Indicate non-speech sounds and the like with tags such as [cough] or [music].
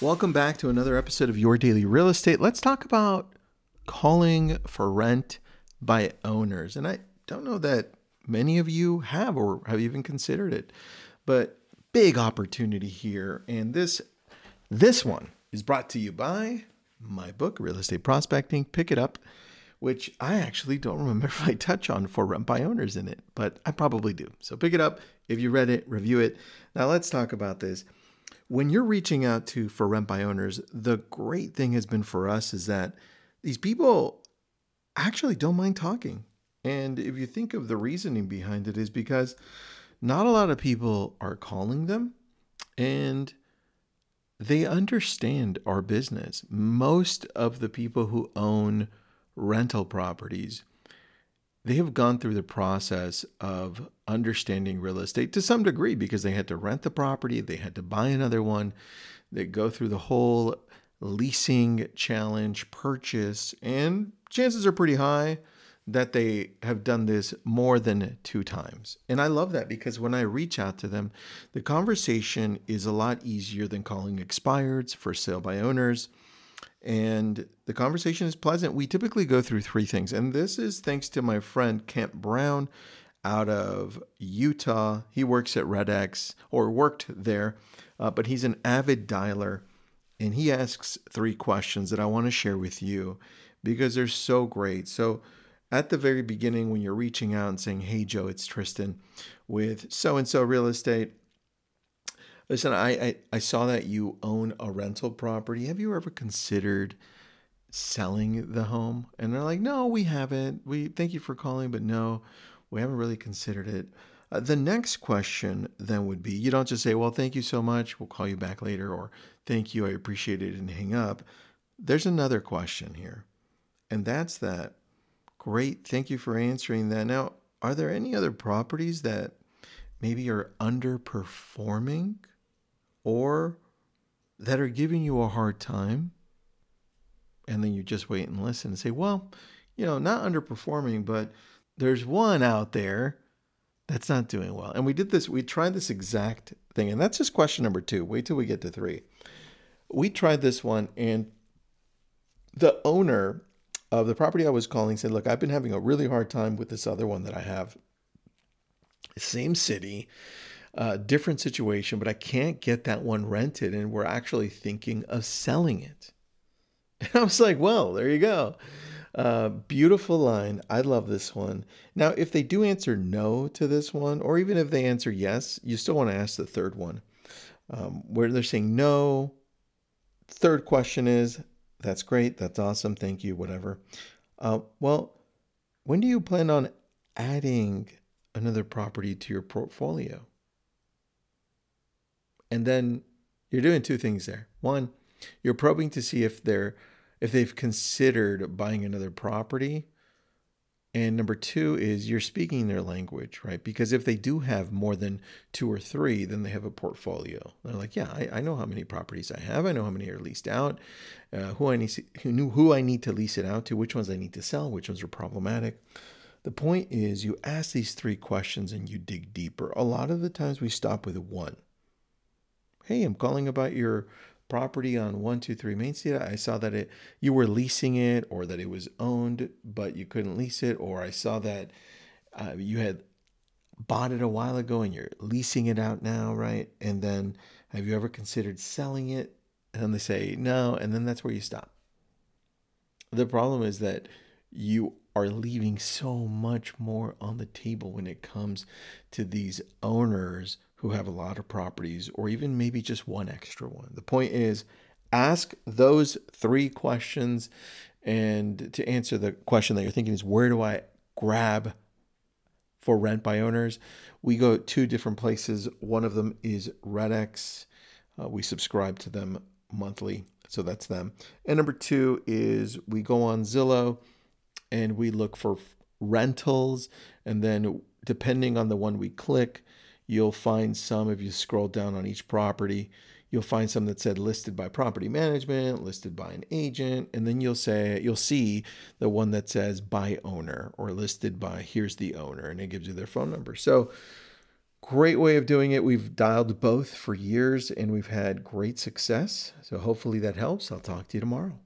Welcome back to another episode of Your Daily Real Estate. Let's talk about calling for rent by owners. And I don't know that many of you have or have even considered it, but big opportunity here. And this this one is brought to you by my book, Real Estate Prospecting. Pick it up, which I actually don't remember [laughs] if I touch on for rent by owners in it, but I probably do. So pick it up if you read it, review it. Now let's talk about this when you're reaching out to for rent by owners, the great thing has been for us is that these people actually don't mind talking. And if you think of the reasoning behind it is because not a lot of people are calling them and they understand our business. Most of the people who own rental properties they have gone through the process of understanding real estate to some degree because they had to rent the property, they had to buy another one, they go through the whole leasing challenge, purchase, and chances are pretty high that they have done this more than two times. And I love that because when I reach out to them, the conversation is a lot easier than calling expireds for sale by owners and the conversation is pleasant. We typically go through three things, and this is thanks to my friend Kent Brown out of Utah. He works at REDX or worked there, uh, but he's an avid dialer, and he asks three questions that I want to share with you because they're so great. So, at the very beginning, when you're reaching out and saying, Hey, Joe, it's Tristan with so and so real estate, Listen, I, I, I saw that you own a rental property. Have you ever considered selling the home? And they're like, no, we haven't. We thank you for calling, but no, we haven't really considered it. Uh, the next question then would be you don't just say, well, thank you so much. We'll call you back later, or thank you, I appreciate it, and hang up. There's another question here, and that's that. Great, thank you for answering that. Now, are there any other properties that maybe are underperforming or that are giving you a hard time. And then you just wait and listen and say, well, you know, not underperforming, but there's one out there that's not doing well. And we did this, we tried this exact thing. And that's just question number two. Wait till we get to three. We tried this one, and the owner of the property I was calling said, Look, I've been having a really hard time with this other one that I have. Same city, uh, different situation, but I can't get that one rented. And we're actually thinking of selling it. [laughs] And I was like, well, there you go. Uh, beautiful line. I love this one. Now, if they do answer no to this one, or even if they answer yes, you still want to ask the third one um, where they're saying no. Third question is, that's great. That's awesome. Thank you. Whatever. Uh, well, when do you plan on adding another property to your portfolio? And then you're doing two things there. One, you're probing to see if they're if they've considered buying another property. And number two is you're speaking their language, right? Because if they do have more than two or three, then they have a portfolio. They're like, yeah, I, I know how many properties I have. I know how many are leased out, uh, who I need to, who, who I need to lease it out to, which ones I need to sell, which ones are problematic. The point is, you ask these three questions and you dig deeper. A lot of the times we stop with one hey, I'm calling about your property on 123 Main Street. I saw that it you were leasing it or that it was owned, but you couldn't lease it. Or I saw that uh, you had bought it a while ago and you're leasing it out now, right? And then have you ever considered selling it? And then they say no, and then that's where you stop. The problem is that you are leaving so much more on the table when it comes to these owners who have a lot of properties or even maybe just one extra one. The point is ask those three questions and to answer the question that you're thinking is where do I grab for rent by owners? We go two different places. One of them is REDX. Uh, we subscribe to them monthly, so that's them. And number two is we go on Zillow and we look for rentals and then depending on the one we click You'll find some, if you scroll down on each property, you'll find some that said listed by property management, listed by an agent, and then you'll say you'll see the one that says by owner or listed by here's the owner, and it gives you their phone number. So Great way of doing it. We've dialed both for years and we've had great success. So hopefully that helps. I'll talk to you tomorrow.